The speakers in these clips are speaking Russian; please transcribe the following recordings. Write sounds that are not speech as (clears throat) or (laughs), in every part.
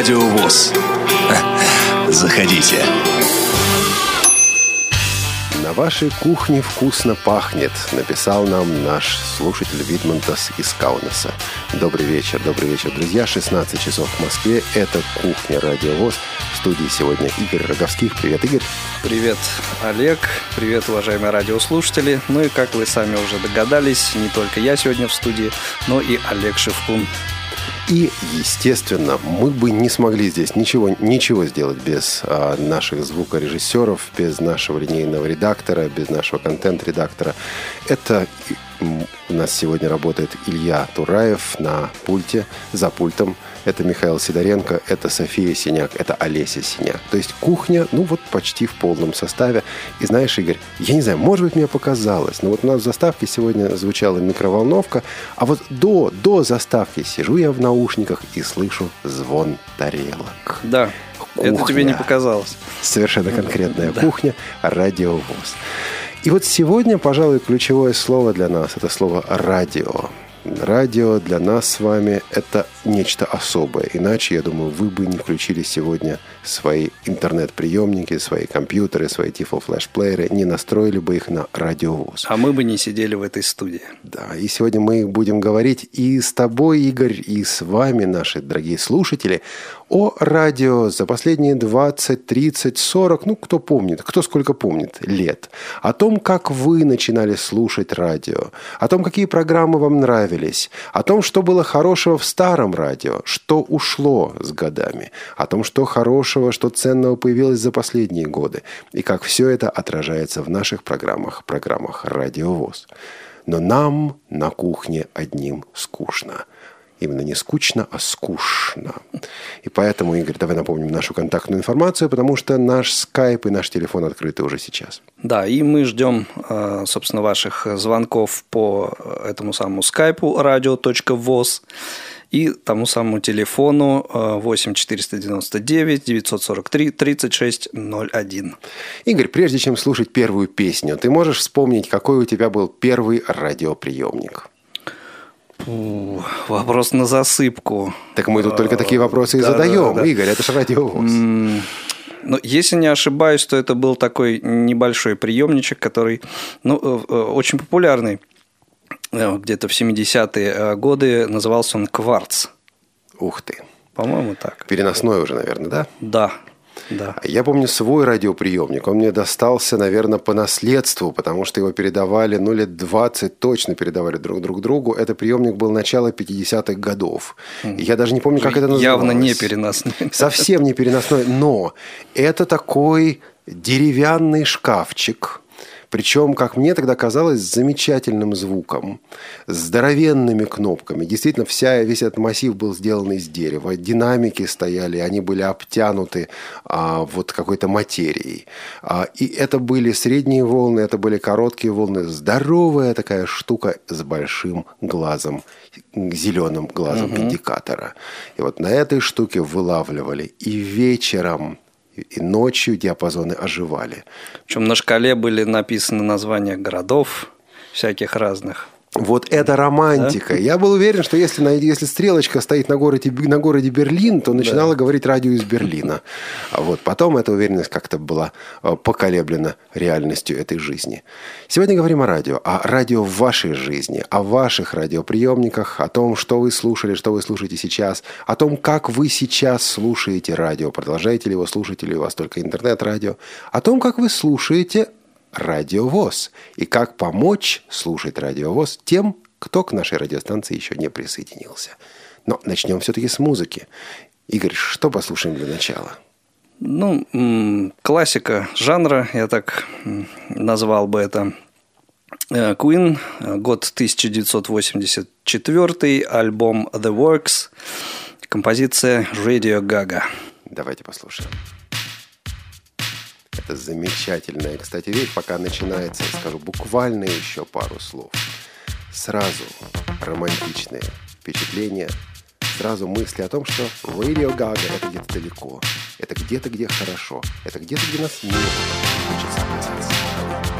Радио ВОЗ. (laughs) Заходите. На вашей кухне вкусно пахнет, написал нам наш слушатель Видмонтас из Каунаса. Добрый вечер, добрый вечер, друзья. 16 часов в Москве. Это кухня Радио ВОЗ. В студии сегодня Игорь Роговских. Привет, Игорь. Привет, Олег. Привет, уважаемые радиослушатели. Ну и как вы сами уже догадались, не только я сегодня в студии, но и Олег Шевкун. И, естественно, мы бы не смогли здесь ничего, ничего сделать без а, наших звукорежиссеров, без нашего линейного редактора, без нашего контент-редактора. Это у нас сегодня работает Илья Тураев на пульте, за пультом. Это Михаил Сидоренко, это София Синяк, это Олеся Синяк. То есть кухня, ну вот почти в полном составе. И знаешь, Игорь, я не знаю, может быть, мне показалось, но вот у нас в заставке сегодня звучала микроволновка, а вот до, до заставки сижу я в наушниках и слышу звон тарелок. Да, кухня. это тебе не показалось. Совершенно конкретная (laughs) да. кухня, радиовоз. И вот сегодня, пожалуй, ключевое слово для нас – это слово «радио». Радио для нас с вами – это нечто особое. Иначе, я думаю, вы бы не включили сегодня свои интернет-приемники, свои компьютеры, свои тифло-флеш-плееры, не настроили бы их на радиовоз. А мы бы не сидели в этой студии. Да, и сегодня мы будем говорить и с тобой, Игорь, и с вами, наши дорогие слушатели, о радио за последние 20, 30, 40, ну, кто помнит, кто сколько помнит, лет. О том, как вы начинали слушать радио, о том, какие программы вам нравились, о том, что было хорошего в старом радио, что ушло с годами, о том, что хорошего, что ценного появилось за последние годы, и как все это отражается в наших программах, программах «Радиовоз». Но нам на кухне одним скучно – Именно не скучно, а скучно. И поэтому, Игорь, давай напомним нашу контактную информацию, потому что наш скайп и наш телефон открыты уже сейчас. Да, и мы ждем, э, собственно, ваших звонков по этому самому скайпу radio.voz и тому самому телефону 8 499 943 3601. Игорь, прежде чем слушать первую песню, ты можешь вспомнить, какой у тебя был первый радиоприемник? Фу, вопрос на засыпку. Так мы тут только такие вопросы и да, задаем, да, да. Игорь, это же радиовоз. Ну, если не ошибаюсь, то это был такой небольшой приемничек, который ну, э, э, очень популярный э, где-то в 70-е годы. Назывался он «Кварц». Ух ты. По-моему, так. Переносной уже, наверное, да? Да, да. Я помню свой радиоприемник. Он мне достался, наверное, по наследству, потому что его передавали, ну, лет 20 точно передавали друг друг другу. Это приемник был начало 50-х годов. И я даже не помню, как это называлось. Явно не переносной. (laughs) Совсем не переносной. Но это такой деревянный шкафчик – причем, как мне тогда казалось, с замечательным звуком, с здоровенными кнопками. Действительно, вся, весь этот массив был сделан из дерева. Динамики стояли, они были обтянуты а, вот какой-то материей. А, и это были средние волны, это были короткие волны. Здоровая такая штука с большим глазом зеленым глазом угу. индикатора. И вот на этой штуке вылавливали и вечером и ночью диапазоны оживали. Причем на шкале были написаны названия городов всяких разных. Вот это романтика. Да? Я был уверен, что если, если стрелочка стоит на городе, на городе Берлин, то начинала да. говорить радио из Берлина. А вот потом эта уверенность как-то была э, поколеблена реальностью этой жизни. Сегодня говорим о радио, о радио в вашей жизни, о ваших радиоприемниках, о том, что вы слушали, что вы слушаете сейчас, о том, как вы сейчас слушаете радио, продолжаете ли его слушать или у вас только интернет-радио, о том, как вы слушаете радиовоз и как помочь слушать радиовоз тем, кто к нашей радиостанции еще не присоединился. Но начнем все-таки с музыки. Игорь, что послушаем для начала? Ну, классика жанра, я так назвал бы это. Э, Queen, год 1984, альбом The Works, композиция Radio Gaga. Давайте послушаем. Это замечательная, кстати, вещь. Пока начинается, я скажу буквально еще пару слов. Сразу романтичные впечатления, сразу мысли о том, что Radio Gaga — это где-то далеко, это где-то, где хорошо, это где-то, где нас нет, хочется оказаться.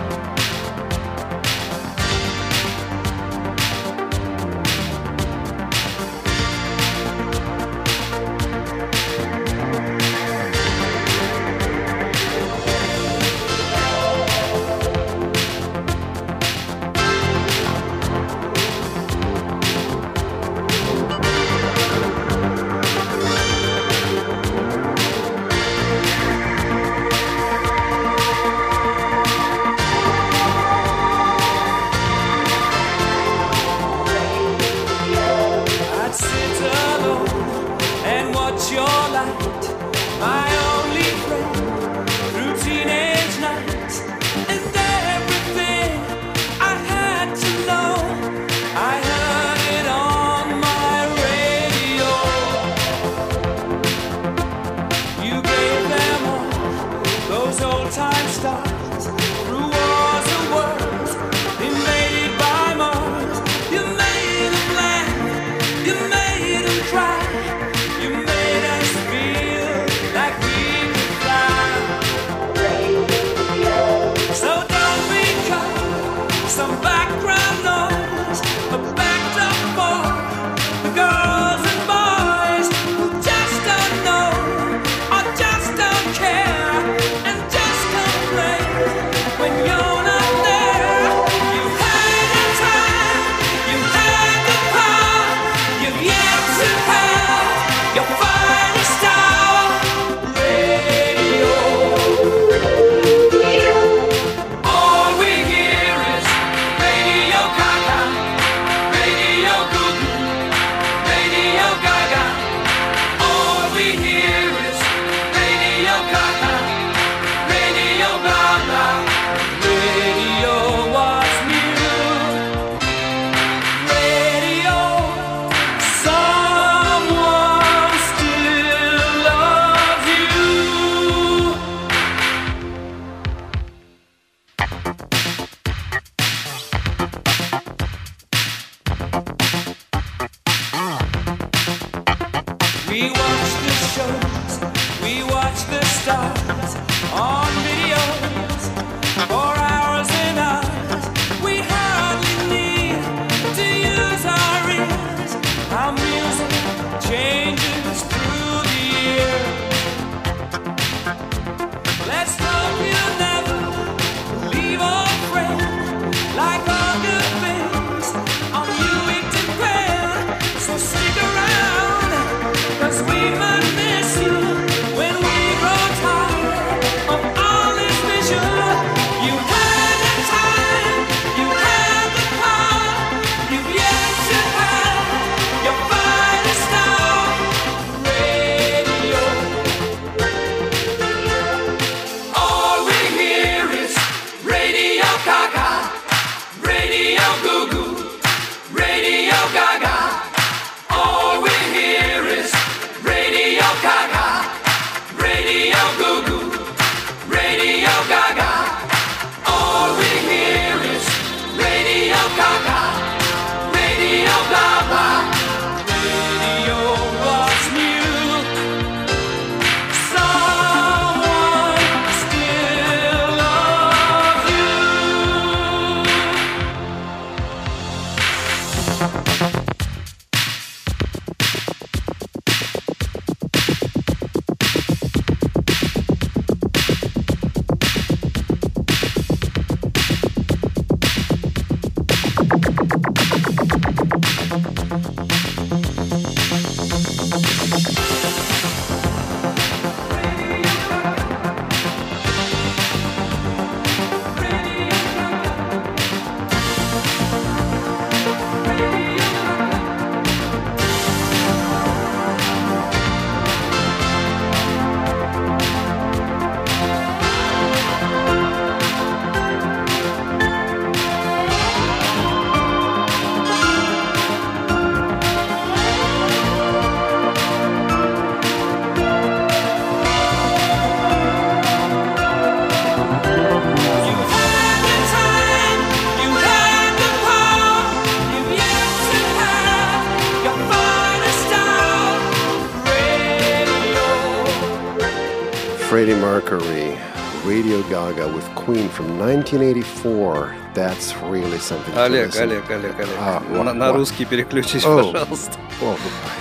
Gaga with Queen from 1984. That's really something. Олег. Олег, Олег, Олег. На, вот, на вот. русский переключись, Оу. пожалуйста. О,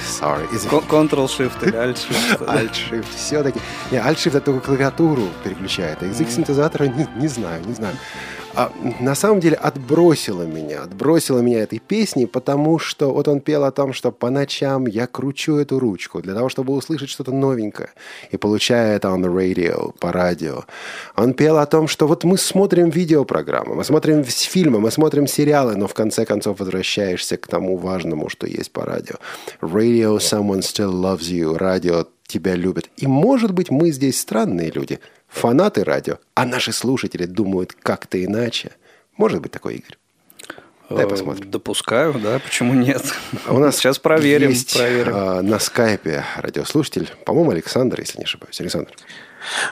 sorry, извини. Кон- Ctrl-Shift или Alt-Shift. (laughs) Alt-Shift. Все-таки. Не, Alt-Shift это только клавиатуру переключает. А язык синтезатора не, не знаю, не знаю. А, на самом деле отбросило меня, отбросило меня этой песней, потому что вот он пел о том, что по ночам я кручу эту ручку для того, чтобы услышать что-то новенькое. И получая это on the radio, по радио. Он пел о том, что вот мы смотрим видеопрограммы, мы смотрим фильмы, мы смотрим сериалы, но в конце концов возвращаешься к тому важному, что есть по радио. Radio, someone still loves you. Радио тебя любит. И, может быть, мы здесь странные люди, фанаты радио, а наши слушатели думают как-то иначе. Может быть такой, Игорь? Дай Э, посмотрим. Допускаю, да, почему нет? А у нас Сейчас проверим, есть проверим. а, на скайпе радиослушатель, по-моему, Александр, если не ошибаюсь. Александр.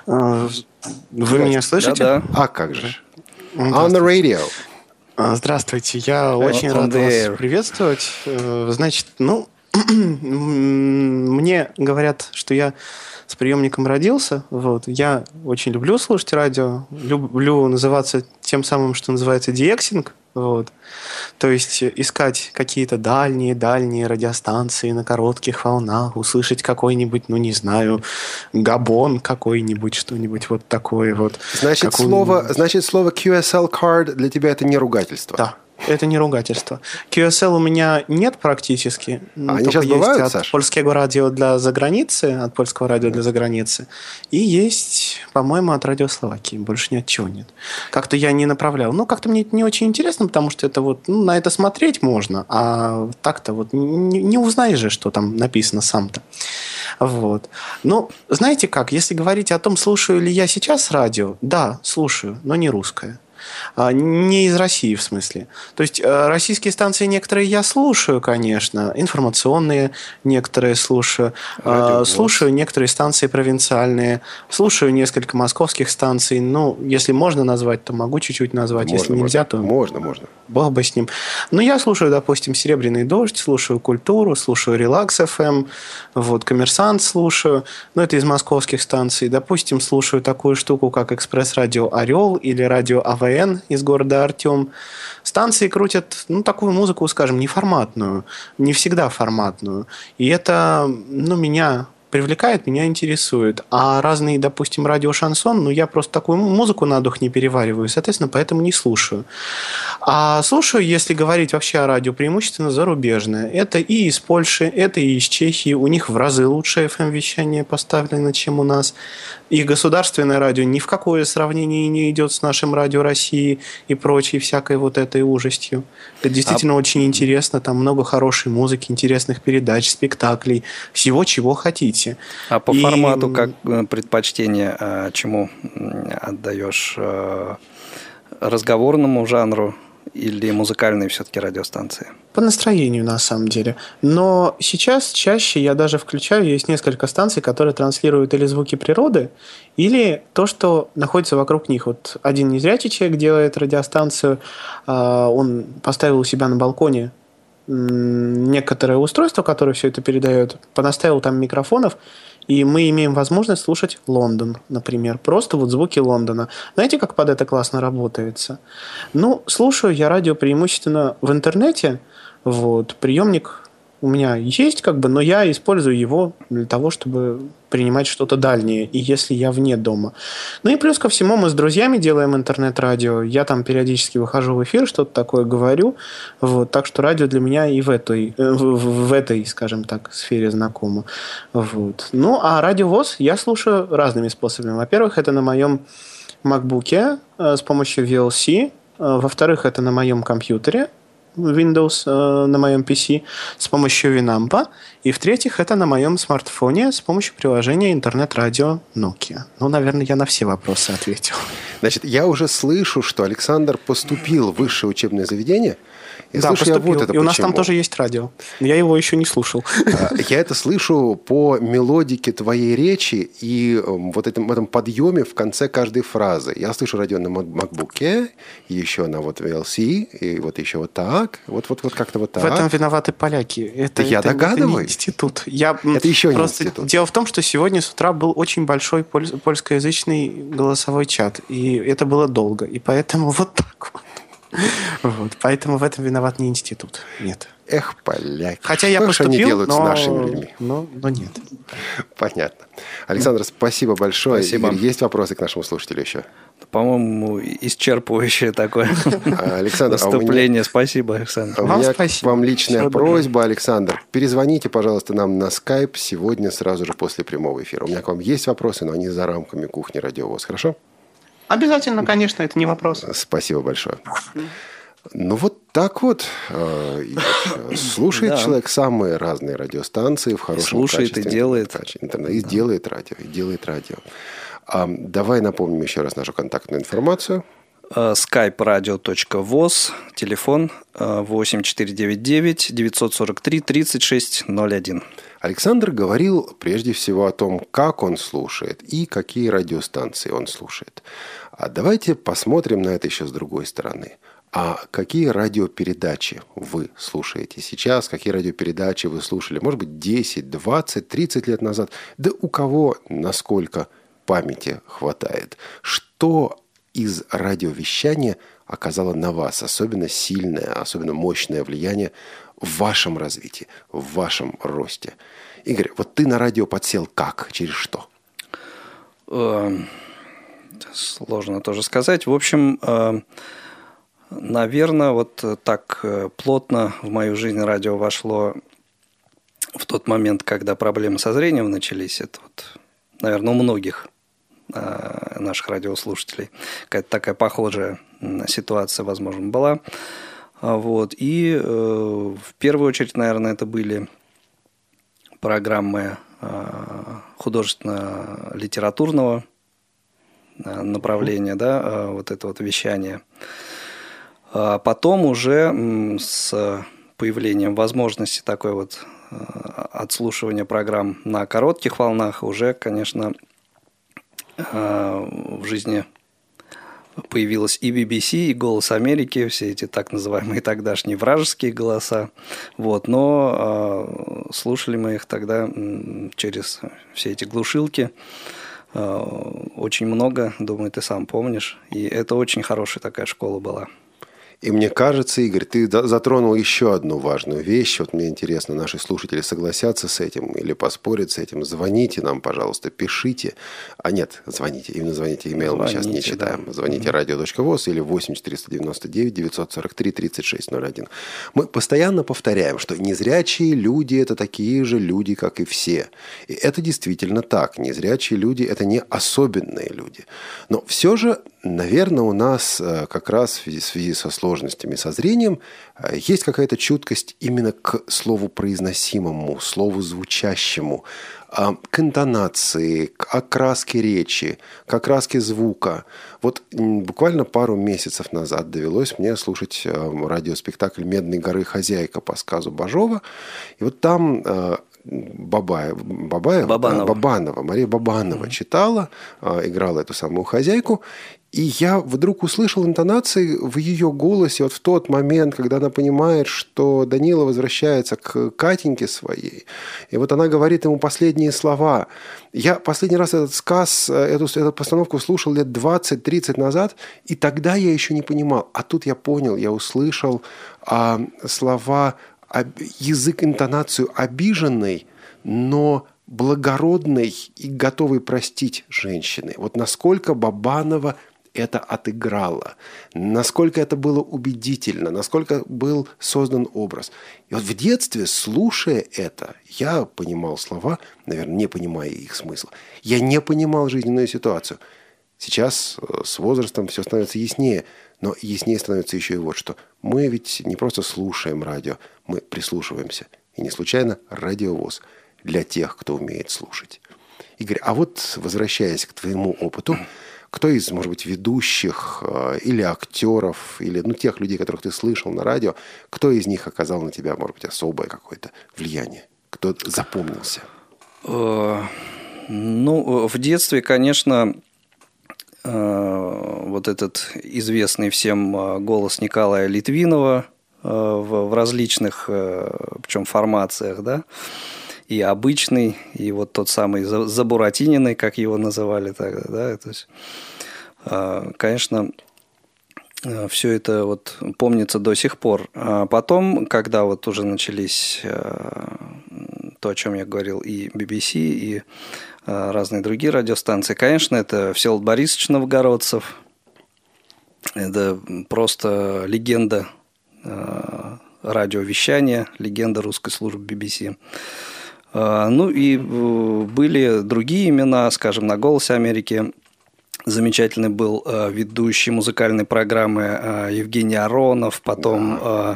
А, Вы меня слышите? Да-да. А как же? On the radio. Здравствуйте, я очень on рад the вас приветствовать. Э, Значит, ну, (clears throat) мне говорят, что я с приемником родился. Вот. Я очень люблю слушать радио, люблю называться тем самым, что называется диексинг. Вот. То есть искать какие-то дальние-дальние радиостанции на коротких волнах, услышать какой-нибудь, ну не знаю, габон какой-нибудь, что-нибудь вот такое вот. Значит, слово, значит, слово QSL card для тебя это не ругательство. Да, это не ругательство. QSL у меня нет практически. А они Только сейчас есть бывают, от Саш? польского радио для заграницы, от польского радио для заграницы. И есть, по-моему, от радио Словакии. Больше ни от чего нет. Как-то я не направлял. Ну, как-то мне это не очень интересно, потому что это вот, ну, на это смотреть можно, а так-то вот не, не узнаешь же, что там написано сам-то. Вот. Ну, знаете как, если говорить о том, слушаю ли я сейчас радио, да, слушаю, но не русское. А, Не из России, в смысле. То есть э, российские станции некоторые я слушаю, конечно, информационные некоторые слушаю. А, Радио. Слушаю некоторые станции провинциальные. Слушаю несколько московских станций. Ну, если можно назвать, то могу чуть-чуть назвать. если Можно, нельзя, можно. то Можно, можно. Бог бы с ним. Ну, я слушаю, допустим, «Серебряный дождь», слушаю «Культуру», слушаю «Релакс ФМ», вот, «Коммерсант» слушаю. Ну, это из московских станций. Допустим, слушаю такую штуку, как «Экспресс-радио Орел» или «Радио АВН» из города Артем. Станции крутят, ну, такую музыку, скажем, неформатную, не всегда форматную. И это, ну, меня привлекает, меня интересует. А разные, допустим, радио-шансон, ну, я просто такую музыку на дух не перевариваю, соответственно, поэтому не слушаю. А слушаю, если говорить вообще о радио, преимущественно зарубежное. Это и из Польши, это и из Чехии. У них в разы лучше FM-вещание поставлено, чем у нас. И государственное радио ни в какое сравнение не идет с нашим радио России и прочей всякой вот этой ужастью. Это действительно очень интересно. Там много хорошей музыки, интересных передач, спектаклей, всего, чего хотите. А по И, формату как э, предпочтение э, чему отдаешь? э, Разговорному жанру или музыкальной все-таки радиостанции? По настроению, на самом деле. Но сейчас чаще я даже включаю, есть несколько станций, которые транслируют или звуки природы, или то, что находится вокруг них. Вот один незрячий человек делает радиостанцию, а, он поставил у себя на балконе некоторое устройство, которое все это передает, понаставил там микрофонов, и мы имеем возможность слушать Лондон, например. Просто вот звуки Лондона. Знаете, как под это классно работается? Ну, слушаю я радио преимущественно в интернете. Вот, приемник у меня есть, как бы, но я использую его для того, чтобы принимать что-то дальнее, и если я вне дома. Ну и плюс ко всему мы с друзьями делаем интернет-радио. Я там периодически выхожу в эфир, что-то такое говорю. Вот, так что радио для меня и в этой, э, в, в- этой, скажем так, сфере знакомо. Вот. Ну, а радио ВОЗ я слушаю разными способами. Во-первых, это на моем MacBook э, с помощью VLC. Э, Во-вторых, это на моем компьютере Windows э, на моем PC с помощью Winamp. И в-третьих, это на моем смартфоне с помощью приложения интернет-радио Nokia. Ну, наверное, я на все вопросы ответил. Значит, я уже слышу, что Александр поступил в высшее учебное заведение. И да, слышу я вот это И у нас там тоже есть радио. Я его еще не слушал. А, Я это слышу по мелодике твоей речи и эм, вот этом, этом подъеме в конце каждой фразы. Я слышу радио на Мак- макбуке, еще на вот VLC, и вот еще вот так, вот вот вот как-то вот так. В этом виноваты поляки. Это, я это- это не догадываюсь. институт. Я, Это еще не просто институт. Дело в том, что сегодня с утра был очень большой поль- польскоязычный голосовой чат. И это было долго. И поэтому (laughs) вот так вот. Вот. Поэтому в этом виноват не институт. Нет. Эх, поляки. Хотя я Что ж они поступил, делают но... с нашими людьми? Но, но нет. Понятно. Александр, спасибо большое. Спасибо. Игорь, есть вопросы к нашему слушателю еще? По-моему, исчерпывающее такое А, Александр, а у меня- выступление. Спасибо, Александр. А У Вам меня спасибо. вам личная доброго. просьба, Александр. Перезвоните, пожалуйста, нам на скайп сегодня сразу же после прямого эфира. У меня к вам есть вопросы, но они за рамками кухни радиовоз. Хорошо? Обязательно, конечно, это не вопрос. Спасибо большое. Ну вот так вот. э, Слушает Да. человек самые разные радиостанции в хорошем слушает и качестве. делает. Каче- интернет- И делает радио, и делает радио. А, давай напомним еще раз нашу контактную информацию. Э, skype-radio.voz, телефон э, 8499 943 3601. Александр говорил прежде всего о том, как он слушает и какие радиостанции он слушает. А давайте посмотрим на это еще с другой стороны. А какие радиопередачи вы слушаете сейчас? Какие радиопередачи вы слушали? Может быть, 10, 20, 30 лет назад? Да у кого насколько памяти хватает? Что из радиовещания оказало на вас особенно сильное, особенно мощное влияние в вашем развитии, в вашем росте? Игорь, вот ты на радио подсел как? Через что? Э, Сложно тоже сказать. В общем, э, наверное, вот так э, плотно в мою жизнь радио вошло в тот момент, когда проблемы со зрением начались. Это вот, наверное, у многих э, наших радиослушателей какая-то такая похожая ситуация, возможно, была. А Вот. И э, в первую очередь, наверное, это были программы э, художественно-литературного э, направление, да, вот это вот вещание. А потом уже с появлением возможности такой вот отслушивания программ на коротких волнах уже, конечно, в жизни появилась и BBC, и «Голос Америки», все эти так называемые тогдашние вражеские голоса. Вот, но э, слушали мы их тогда через все эти глушилки. Э, очень много, думаю, ты сам помнишь. И это очень хорошая такая школа была. И мне кажется, Игорь, ты за- затронул еще одну важную вещь. Вот мне интересно, наши слушатели согласятся с этим или поспорят с этим. Звоните нам, пожалуйста, пишите. А нет, звоните. Именно звоните. Имейл мы сейчас не читаем. да. Звоните радио.воз или 8 499 943 36 01. Мы постоянно повторяем, что незрячие люди – это такие же люди, как и все. И это действительно так. Незрячие люди – это не особенные люди. Но все же, наверное, у нас э, как раз в связи, со сложностями со зрением э, есть какая-то чуткость именно к слову произносимому, слову звучащему, а, к интонации, к окраске речи, к окраске звука. Вот буквально пару месяцев назад довелось мне слушать э, радиоспектакль «Медной горы хозяйка» по сказу Бажова. И вот там э, Бабаева, Бабанова. Бабанова, Мария Бабанова читала, а, играла эту самую хозяйку, и я вдруг услышал интонации в ее голосе вот в тот момент, когда она понимает, что Данила возвращается к Катеньке своей. И вот она говорит ему последние слова. Я последний раз этот сказ, э, эту, эту постановку слушал лет 20-30 назад, и тогда я еще не понимал. А тут я понял, я услышал а, слова, об- язык, интонацию обиженной, но благородной и готовой простить женщины. Вот насколько Бабанова это отыграла, насколько это было убедительно, насколько был создан образ. И вот в детстве, слушая это, я понимал слова, наверное, не понимая их смысла. Я не понимал жизненную ситуацию. Сейчас э, с возрастом все становится яснее, но яснее становится еще и вот что. Мы ведь не просто слушаем радио, мы прислушиваемся. И не случайно радиовоз для тех, кто умеет слушать. Игорь, а вот возвращаясь к твоему опыту, кто из, может быть, ведущих э, или актеров, или ну, тех людей, которых ты слышал на радио, кто из них оказал на тебя, может быть, особое какое-то влияние? Кто запомнился? Э, Ну, в детстве, конечно, э, вот этот известный всем голос Николая Литвинова в, различных, причем формациях, да, и обычный, и вот тот самый За- Забуратининой, как его называли тогда, да, то есть, э, конечно, все это вот помнится до сих пор. А потом, когда вот уже начались э, то, о чем я говорил, и BBC, и разные другие радиостанции, конечно, это Всеволод Борисович Новгородцев. Это просто легенда радиовещания, легенда русской службы BBC. Э, Ну и э, были другие имена, скажем, на «Голосе Америки» замечательный был э, ведущий музыкальной программы э, Евгений Аронов, потом э,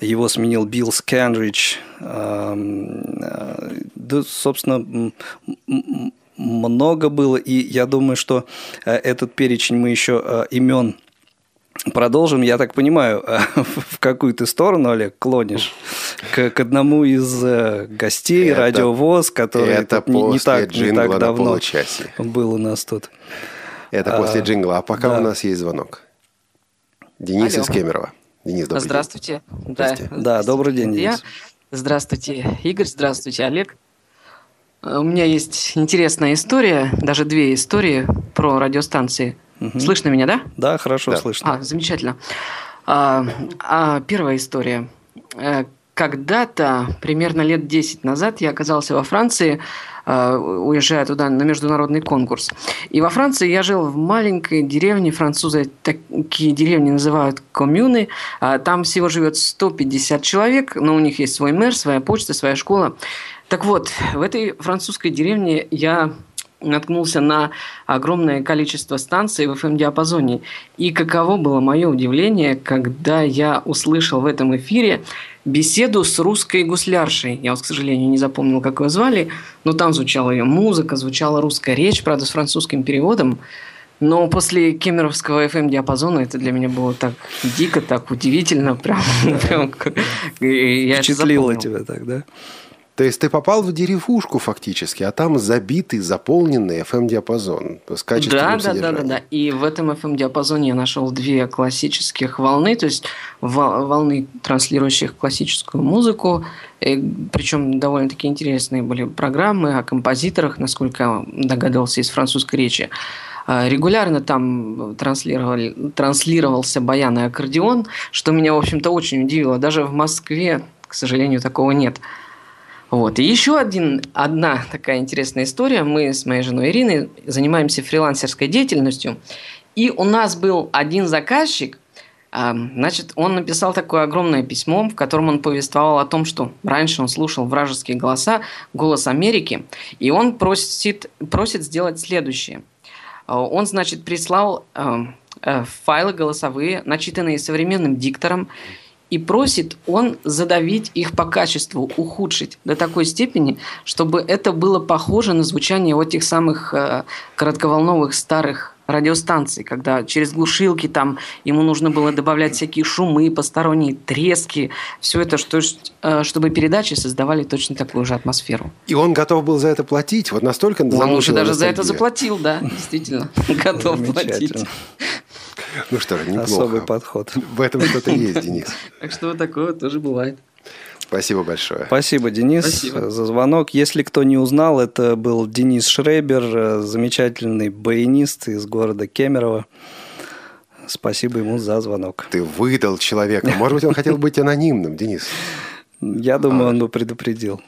его сменил Билл Скендридж. Э, э, да, собственно, много было, и я думаю, что этот перечень мы еще имен Продолжим, я так понимаю, (laughs) в какую ты сторону, Олег, клонишь? К, к одному из э, гостей Это- радиовоз, который это тут не, не после так, не джингла так давно получасе. был у нас тут. Это после джингла. А пока да. у нас есть звонок. Денис Алло. из Кемерово. Денис, добрый день. Здравствуйте. Здравствуйте. Да, добрый день, Я. Денис. Здравствуйте, Игорь. Здравствуйте, Олег. Э, У меня есть интересная история, даже две истории про радиостанции. Слышно меня, да? Да, хорошо Да. слышно. А, замечательно. А, а, первая история. Э, Когда-то, примерно лет 10 назад, я оказался во Франции, э, уезжая туда на международный конкурс. И во Франции я жил в маленькой деревне, французы такие деревни называют коммуны. А Там всего живет 150 человек, но у них есть свой мэр, своя почта, своя школа. Так вот, в этой французской деревне я наткнулся на огромное количество станций в FM-диапазоне. И каково было мое удивление, когда я услышал в этом эфире беседу с русской гусляршей. Я вот, к сожалению, не запомнил, как ее звали, но там звучала ее музыка, звучала русская речь, правда, с французским переводом. Но после кемеровского FM-диапазона это для меня было так дико, так удивительно. Прям, (laughs) прям я Впечатлило тебя так, да? То есть ты попал в деревушку фактически, а там забитый, заполненный FM-диапазон с качественным Да, да, да, да, да. И в этом FM диапазоне я нашел две классических волны, то есть во- волны, транслирующих классическую музыку, причем довольно-таки интересные были программы о композиторах, насколько я догадывался из французской речи. А, Регулярно там транслировали, транслировался баян и аккордеон, что меня, в общем-то, очень удивило. Даже в Москве, к сожалению, такого нет. Вот. И еще один, одна такая интересная история. Мы с моей женой Ириной занимаемся фрилансерской деятельностью. И у нас был один заказчик, значит, он написал такое огромное письмо, в котором он повествовал о том, что раньше он слушал вражеские голоса, голос Америки, и он просит, просит сделать следующее. А, Он, значит, прислал э, файлы голосовые, начитанные современным диктором, и просит он задавить их по качеству, ухудшить до такой степени, чтобы это было похоже на звучание вот тех самых э, коротковолновых старых радиостанций, когда через глушилки там ему нужно было добавлять всякие шумы, посторонние трески, все это, что, э, чтобы передачи создавали точно такую же атмосферу. И он готов был за это платить. Вот настолько Он уже даже за это заплатил, да, действительно, (laughs) готов платить. Ну что ж, неплохо. Особый подход. В этом что-то есть, Денис. Так что вот такое тоже бывает. Спасибо большое. Спасибо, Денис, Спасибо. за звонок. Если кто не узнал, это был Денис Шребер, э, замечательный баянист из города Кемерово. Спасибо ему за звонок. Ты выдал человека. Может быть, он хотел быть анонимным, Денис. Я думаю, он бы предупредил.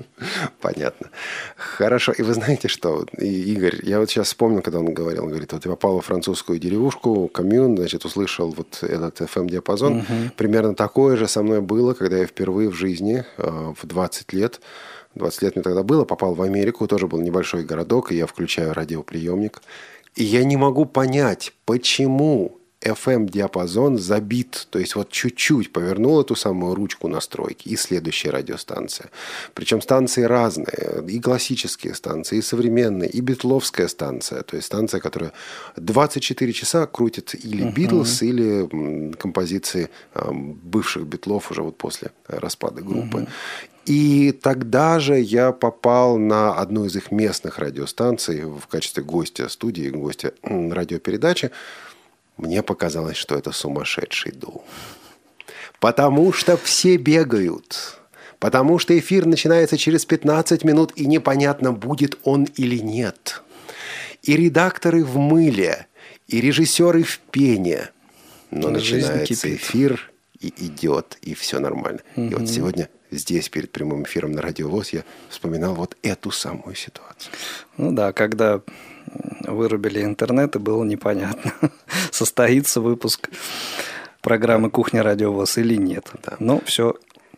Понятно. Хорошо. И вы знаете что, Игорь, я вот сейчас вспомнил, когда он говорил, он говорит, вот я попал во французскую деревушку, коммюн, значит, услышал вот этот FM-диапазон. Примерно такое же со мной было, когда я впервые в жизни э, в 20 лет 20 лет мне тогда было, попал в Америку, тоже был небольшой городок, и я включаю радиоприемник. И я не могу понять, почему FM-диапазон забит, то есть вот чуть-чуть повернул эту самую ручку настройки, и следующая радиостанция. Причем станции разные, и классические станции, и современные, и битловская станция, то есть станция, которая 24 часа крутит или Битлз, или композиции бывших битлов уже вот после распада группы. И тогда же я попал на одну из их местных радиостанций в качестве гостя студии, гостя радиопередачи. Мне показалось, что это сумасшедший дул. Потому что все бегают. Потому что эфир начинается через 15 минут, и непонятно, будет он или нет. И редакторы в мыле, и режиссеры в пене. Но Жизнь начинается эфир, и идет, и все нормально. И вот сегодня здесь, перед прямым эфиром на Радио ВОЗ, я вспоминал вот эту самую ситуацию. Ну да, когда вырубили интернет, и было непонятно, (laughs) состоится выпуск программы «Кухня радиовоз» или нет. Да. Но все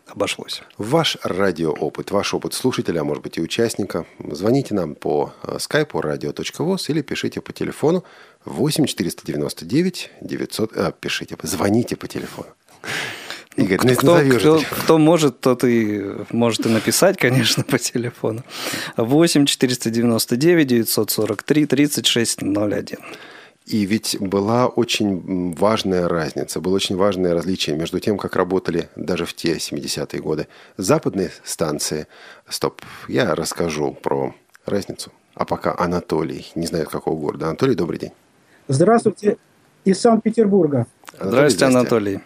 обошлось. Ваш радиоопыт, ваш опыт слушателя, а может быть и участника, звоните нам по э, скайпу radio.voz или пишите по телефону 8 499 900... А, пишите, звоните по телефону. Игорь, ну, кто, назови уже кто, телефон. кто может, тот и может и написать, (laughs) конечно, по телефону. 8 499 943 3601. И ведь была очень важная разница, было очень важное различие между тем, как работали даже в те 70-е годы западные станции. Стоп, я расскажу про разницу. А пока Анатолий, не знаю, какого города. Анатолий, добрый день. Здравствуйте из Санкт-Петербурга. Здравствуйте, Анатолий.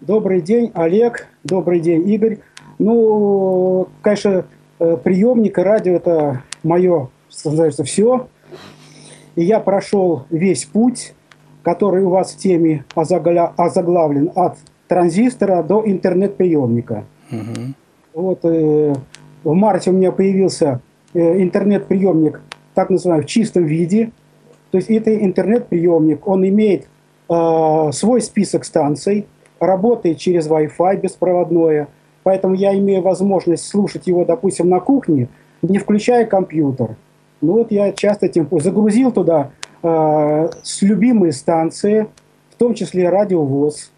Добрый день, Олег. Добрый день, Игорь. Ну, конечно, э, приемник и радио – это мое, называется, все. И я прошел весь путь, который у вас в теме озаглавлен от транзистора до интернет-приемника. Мгм. Вот э, в марте у меня появился э, интернет-приемник, так называемый, в чистом виде. То есть это интернет-приемник, он имеет э, свой список станций, работает через Wi-Fi беспроводное, поэтому я имею возможность слушать его, допустим, на кухне, не включая компьютер. Ну вот я часто этим загрузил туда э, с любимые станции, в том числе радио ВОЗ.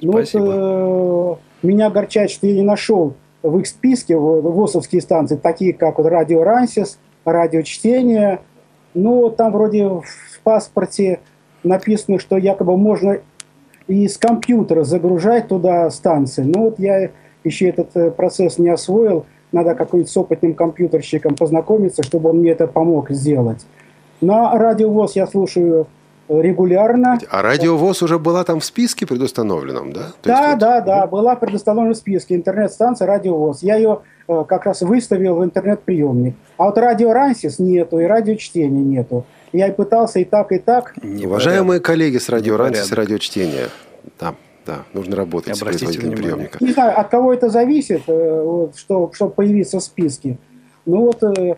Ну вот, э, меня огорчает, что я не нашел в их списке ВОСовские станции, такие как вот радио Рансис, радио Чтение, Ну, там вроде в паспорте написано, что якобы можно из компьютера загружать туда станции. Ну, вот я еще этот э, процесс не освоил. Надо какой-нибудь с опытным компьютерщиком познакомиться, чтобы он мне это помог сделать. На радиовоз я слушаю регулярно. А радиовоз уже была там в списке предустановленном, да? То Да, есть вот- да, да, была предоставлена в списке интернет-станция «Радиовоз». Я ее э, как раз выставил в интернет-приемник. А вот радио «Рансис» нету, и радиочтения нету. Я и пытался и так, и так. Уважаемые коллеги с радио и радиочтения, да, да, нужно работать с производителем приемника. Не знаю, от кого это зависит, э, вот, что, чтобы появиться в списке. Ну вот, э,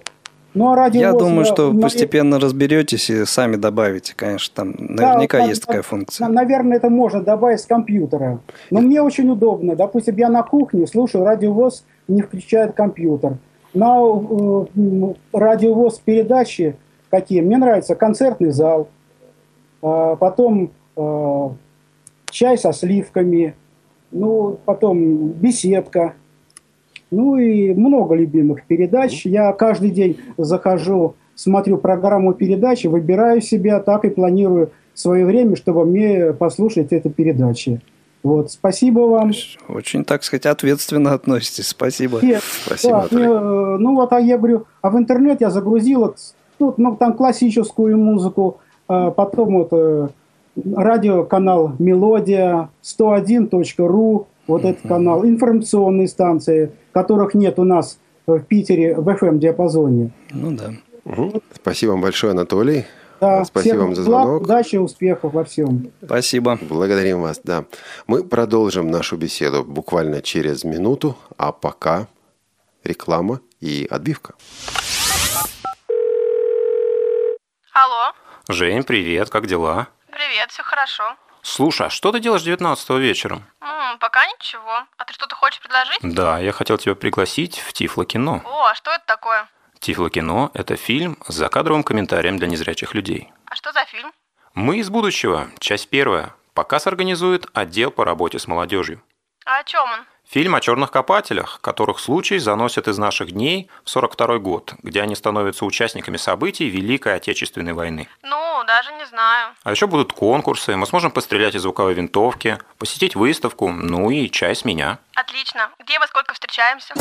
ну а радио Я думаю, на- что на- постепенно разберетесь и сами добавите, конечно, там наверняка Да, есть на- такая на- функция. Наверное, это можно добавить с компьютера. Но мне очень удобно. Допустим, я на кухне слушаю радиовоз, не включает компьютер. На э, радиовоз передачи какие? Мне нравится концертный зал, а, потом э, чай со сливками, ну, потом беседка. Ну и много любимых передач. Я каждый день захожу, смотрю программу передачи, выбираю себя, так и планирую свое время, чтобы мне послушать эти передачи. Вот, спасибо вам. Очень, так сказать, ответственно относитесь. Спасибо. И, Спасибо, да, мне, э, ну вот, а я говорю, а в интернет я загрузил вот, тут, ну, там классическую музыку, а потом вот э, радиоканал «Мелодия», 101.ру, вот этот канал, информационные станции, которых нет у нас в Питере в FM-диапазоне. Ну да. Мгм. Спасибо вам большое, Анатолий. Да, Спасибо всем вам за благ, звонок. удачи, успехов во всем. Спасибо. Благодарим вас, да. Мы продолжим нашу беседу буквально через минуту, а пока реклама и отбивка. Жень, привет, как дела? привет, все хорошо. Слушай, а что ты делаешь 19 вечером? М, пока ничего. А ты что-то хочешь предложить? Да, я хотел тебя пригласить в Тифло-кино. О, а что это такое? Тифло-кино – это фильм с закадровым комментарием для незрячих людей. А что за фильм? «Мы из будущего», часть первая. Показ организует отдел по работе с молодежью. А о чем он? Фильм о черных копателях, которых случай заносят из наших дней в 42 год, где они становятся участниками событий Великой Отечественной войны. Ну, даже не знаю. А еще будут конкурсы, мы сможем пострелять из звуковой винтовки, посетить выставку, ну и чай с меня. Отлично. Где во сколько встречаемся?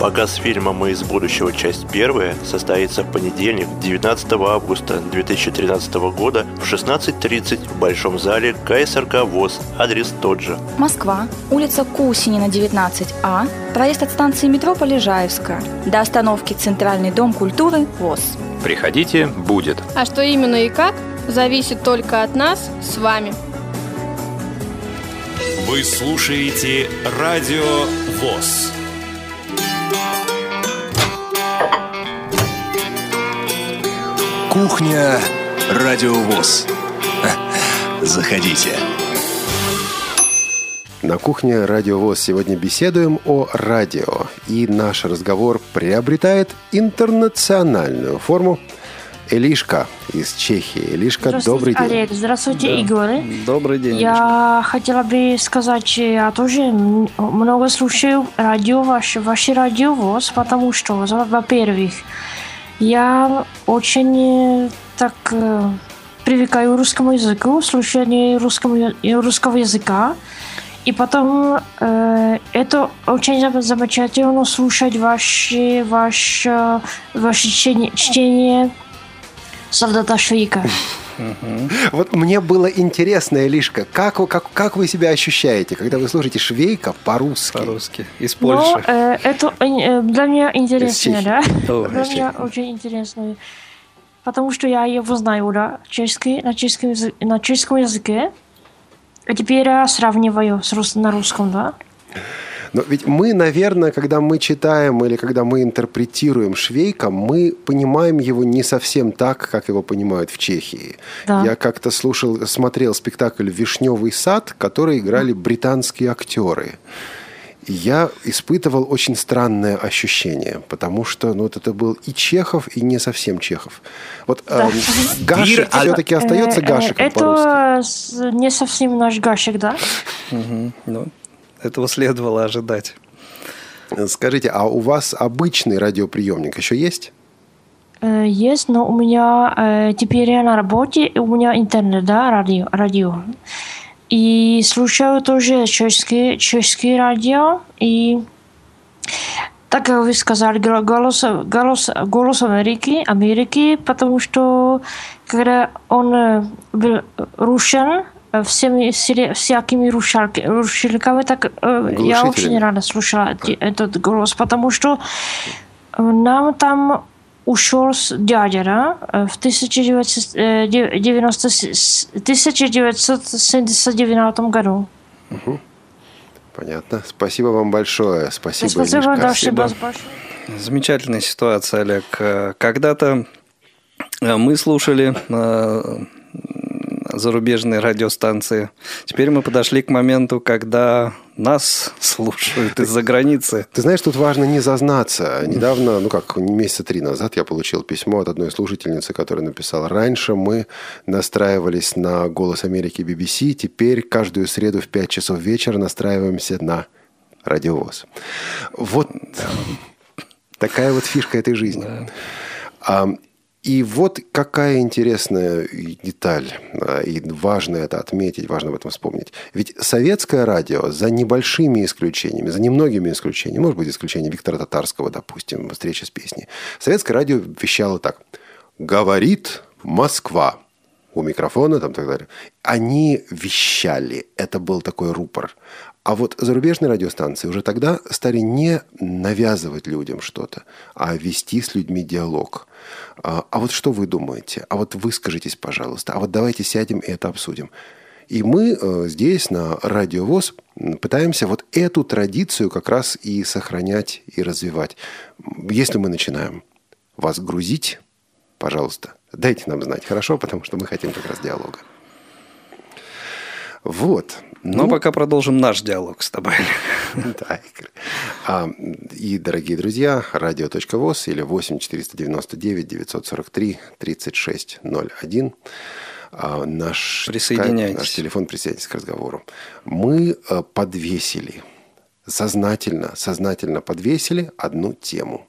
Показ фильма «Мы из будущего. Часть первая» состоится в понедельник, 19 августа 2013 года в 16.30 в Большом зале КСРК ВОЗ. Адрес тот же. Москва, улица Кусинина, 19А, проезд от станции метро Полежаевская, до остановки Центральный дом культуры ВОЗ. Приходите, будет. А что именно и как, зависит только от нас с вами. Вы слушаете Радио ВОЗ. Кухня Радио ВОЗ. Заходите. На кухне Радио ВОЗ сегодня беседуем о радио. И наш разговор приобретает интернациональную форму. Элишка из Чехии. Элишка, добрый день. Олег. Здравствуйте, Игорь. Добрый день. Я хотела бы сказать, я тоже много слушаю радио, ваше, ваше радио ВОЗ, потому что, во- во-первых, я очень э, так э, привыкаю к русскому языку, слушанию русскому, и русского языка. И потом э, это очень зам- замечательно слушать ваше, ваше, ваше чтение, чтение солдата Швейка. Вот мне было интересно, Элишка, как, вы- как, как вы себя ощущаете, когда вы слушаете Швейка по-русски? По-русски. Из Но Польши. э, это э, для меня интересно, да? О, Для меня очень интересно. Потому что я его знаю, да, чешский, на, чешском, на чешском языке. А теперь я сравниваю с рус- на русском, да? Но ведь мы, наверное, когда мы читаем или когда мы интерпретируем Швейка, мы понимаем его не совсем так, как его понимают в Чехии. Да. Я как-то слушал, смотрел спектакль «Вишневый сад», который играли британские актеры. И я испытывал очень странное ощущение, потому что ну, вот это был и Чехов, и не совсем Чехов. Вот Да. эм, Гашек Дир- все-таки остается Э, э, Гашеком по-русски. Это не совсем наш Гашек, да? Мгм. Ну, этого следовало ожидать. Скажите, а у вас обычный радиоприемник еще есть? э, есть, но у меня э, теперь я на работе, и у меня интернет, да, радио. радио. И слушаю тоже чешские, чешские радио. И так как вы сказали, голос, голос, голос Америки, Америки, потому что когда он э, был рушен э, всеми всеми- всякими рушалки, рушилками, так э, я очень рада слушала этот голос, потому что э, нам там ушел с дядя, да, э, в 1990 с- 1979 году. Мгм. Понятно. Спасибо вам большое. Спасибо, Спасибо, Илюшка. да, спасибо большое. Замечательная ситуация, Олег. Э, Когда-то э, мы слушали э, зарубежные радиостанции. Теперь мы подошли к моменту, когда нас слушают из-за границы. Ты знаешь, тут важно не зазнаться. Недавно, ну как, месяца три назад я получил письмо от одной слушательницы, которая написала, раньше мы настраивались на «Голос Америки» BBC, теперь каждую среду в 5 часов вечера настраиваемся на радиовоз. Вот такая вот фишка этой жизни. И вот какая интересная деталь, а, и важно это отметить, важно об этом вспомнить. Ведь советское радио, за небольшими исключениями, за немногими исключениями, может быть, исключение Виктора Татарского, допустим, встреча с песней, советское радио вещало так. «Говорит Москва» у микрофона там так далее. Они вещали. Это был такой рупор. А вот зарубежные радиостанции уже тогда стали не навязывать людям что-то, а вести с людьми диалог. А, а вот что вы думаете? А вот выскажитесь, пожалуйста. А вот давайте сядем и это обсудим. И мы э, здесь, на Радио ВОЗ, пытаемся вот эту традицию как раз и сохранять, и развивать. Если мы начинаем вас грузить, пожалуйста, дайте нам знать, хорошо? Потому что мы хотим как раз диалога. Вот. Но пока продолжим наш диалог с тобой. (laughs) Да. А, и, дорогие друзья, радио.воз или 8 499 943 3601. А, наш Присоединяйтесь. наш телефон, присоединяйтесь к разговору. Мы э, подвесили, сознательно, сознательно подвесили одну тему.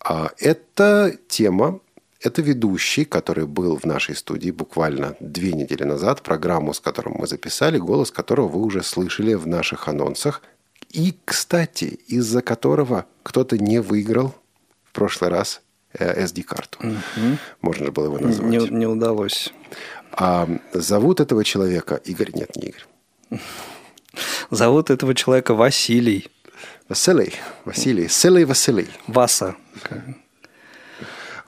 А, эта тема это ведущий, который был в нашей студии буквально две недели назад, программу, с которым мы записали, голос которого вы уже слышали в наших анонсах. И, кстати, из-за которого кто-то не выиграл в прошлый раз э, SD-карту. Можно же было его назвать. Не, не удалось. А зовут этого человека Игорь? Нет, не Игорь. (laughs) Зовут этого человека Василий. Василий. Василий. Селый Василий. Васа.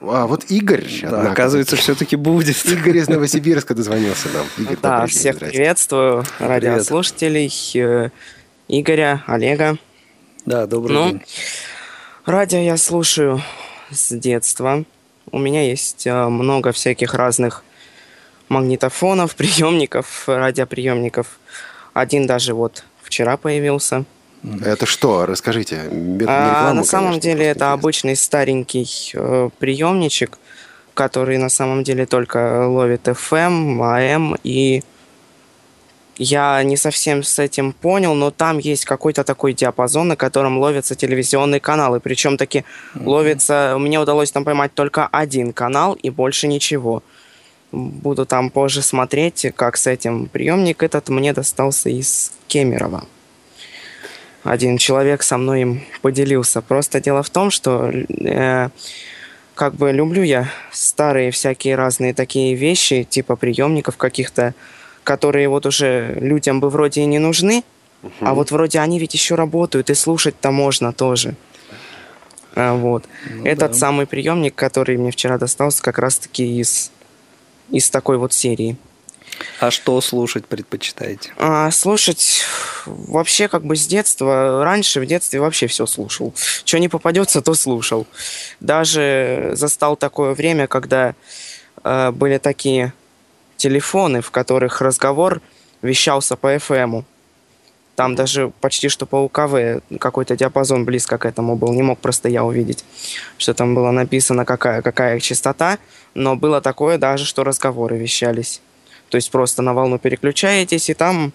А вот Игорь, Да, однако, оказывается, все-таки будет. Игорь из Новосибирска дозвонился нам. Игорь, Да, день, всех здрасте. приветствую, радиослушателей, э, Игоря, Олега. Да, добрый ну, день. радио я слушаю с детства. У меня есть э, много всяких разных магнитофонов, (laughs) приемников, радиоприемников. Один даже вот вчера появился. Это что? Расскажите. А, на самом конечно. деле это обычный старенький э, приемничек, который на самом деле только ловит FM, AM и я не совсем с этим понял, но там есть какой-то такой диапазон, на котором ловятся телевизионные каналы. Причем таки ловится, мне удалось там поймать только один канал и больше ничего. Буду там позже смотреть, как с этим приемник этот мне достался из Кемерово один человек со мной им поделился. Просто дело в том, что э, как бы люблю я старые всякие разные такие вещи, типа приемников каких-то, которые вот уже людям бы вроде и не нужны, а вот вроде они ведь еще работают, и слушать-то можно тоже. А, вот. Этот да. самый приемник, который мне вчера достался, как раз-таки из, из такой вот серии. А что слушать предпочитаете? А, слушать вообще как бы с детства. Раньше в детстве вообще все слушал. Что не попадется, то слушал. Даже застал такое время, когда э, были такие телефоны, в которых разговор вещался по FM. Там даже почти что по УКВ какой-то диапазон близко к этому был. Не мог просто я увидеть, что там было написано, какая, какая частота. Но было такое даже, что разговоры вещались. То есть просто на волну переключаетесь, и там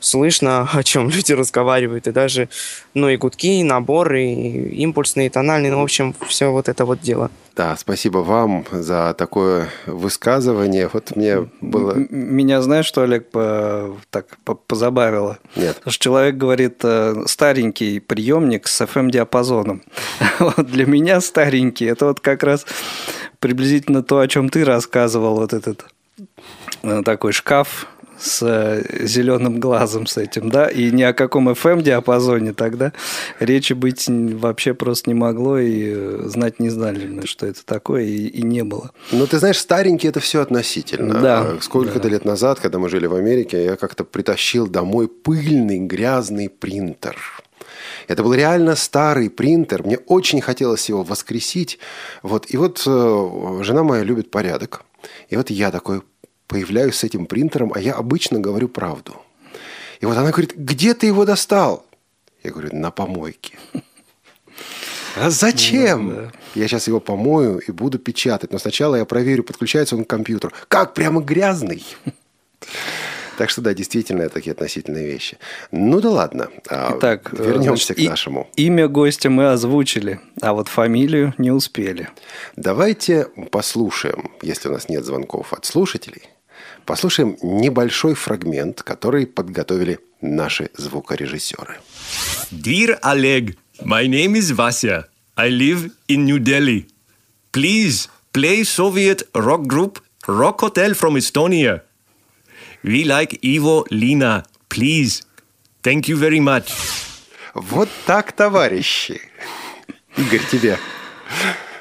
слышно, (laughs) о чем люди разговаривают, и даже, ну, и гудки, и наборы, и импульсные, и тональные, ну, в общем, все вот это вот дело. Да, спасибо вам за такое высказывание. Вот мне было... Меня, знаешь, что, Олег, по- так по- позабавило? Нет. Потому что человек говорит, э, старенький приемник с FM-диапазоном. (laughs) Вот для меня старенький, это вот как раз приблизительно то, о чем ты рассказывал, вот этот такой шкаф с зеленым глазом с этим, да, и ни о каком FM-диапазоне тогда речи быть вообще просто не могло, и э, знать не знали, что это такое, и, и не было. Ну, ты знаешь, старенький это все относительно. Да, Сколько-то лет назад, когда мы жили в Америке, я как-то притащил домой пыльный, грязный принтер. Это был реально старый принтер. Мне очень хотелось его воскресить. Вот. И вот э, жена моя любит порядок. И вот я такой появляюсь с этим принтером, а я обычно говорю правду. И вот она говорит, где ты его достал? Я говорю, на помойке. А зачем? Я сейчас его помою и буду печатать. Но сначала я проверю, подключается он к компьютеру. Как, прямо грязный? Так что да, действительно, это такие относительные вещи. Ну да ладно. А, Итак, э, вернемся значит, к и- нашему. Имя гостя мы озвучили, а вот фамилию не успели. Давайте послушаем, если у нас нет звонков от слушателей, послушаем небольшой фрагмент, который подготовили наши звукорежиссеры. Dear Oleg, my name is Vasya. I live in New Delhi. Please play Soviet rock group Rock Hotel from Estonia. We like Ivo Lina. Please. Thank you very much. Вот так, товарищи. Игорь, тебе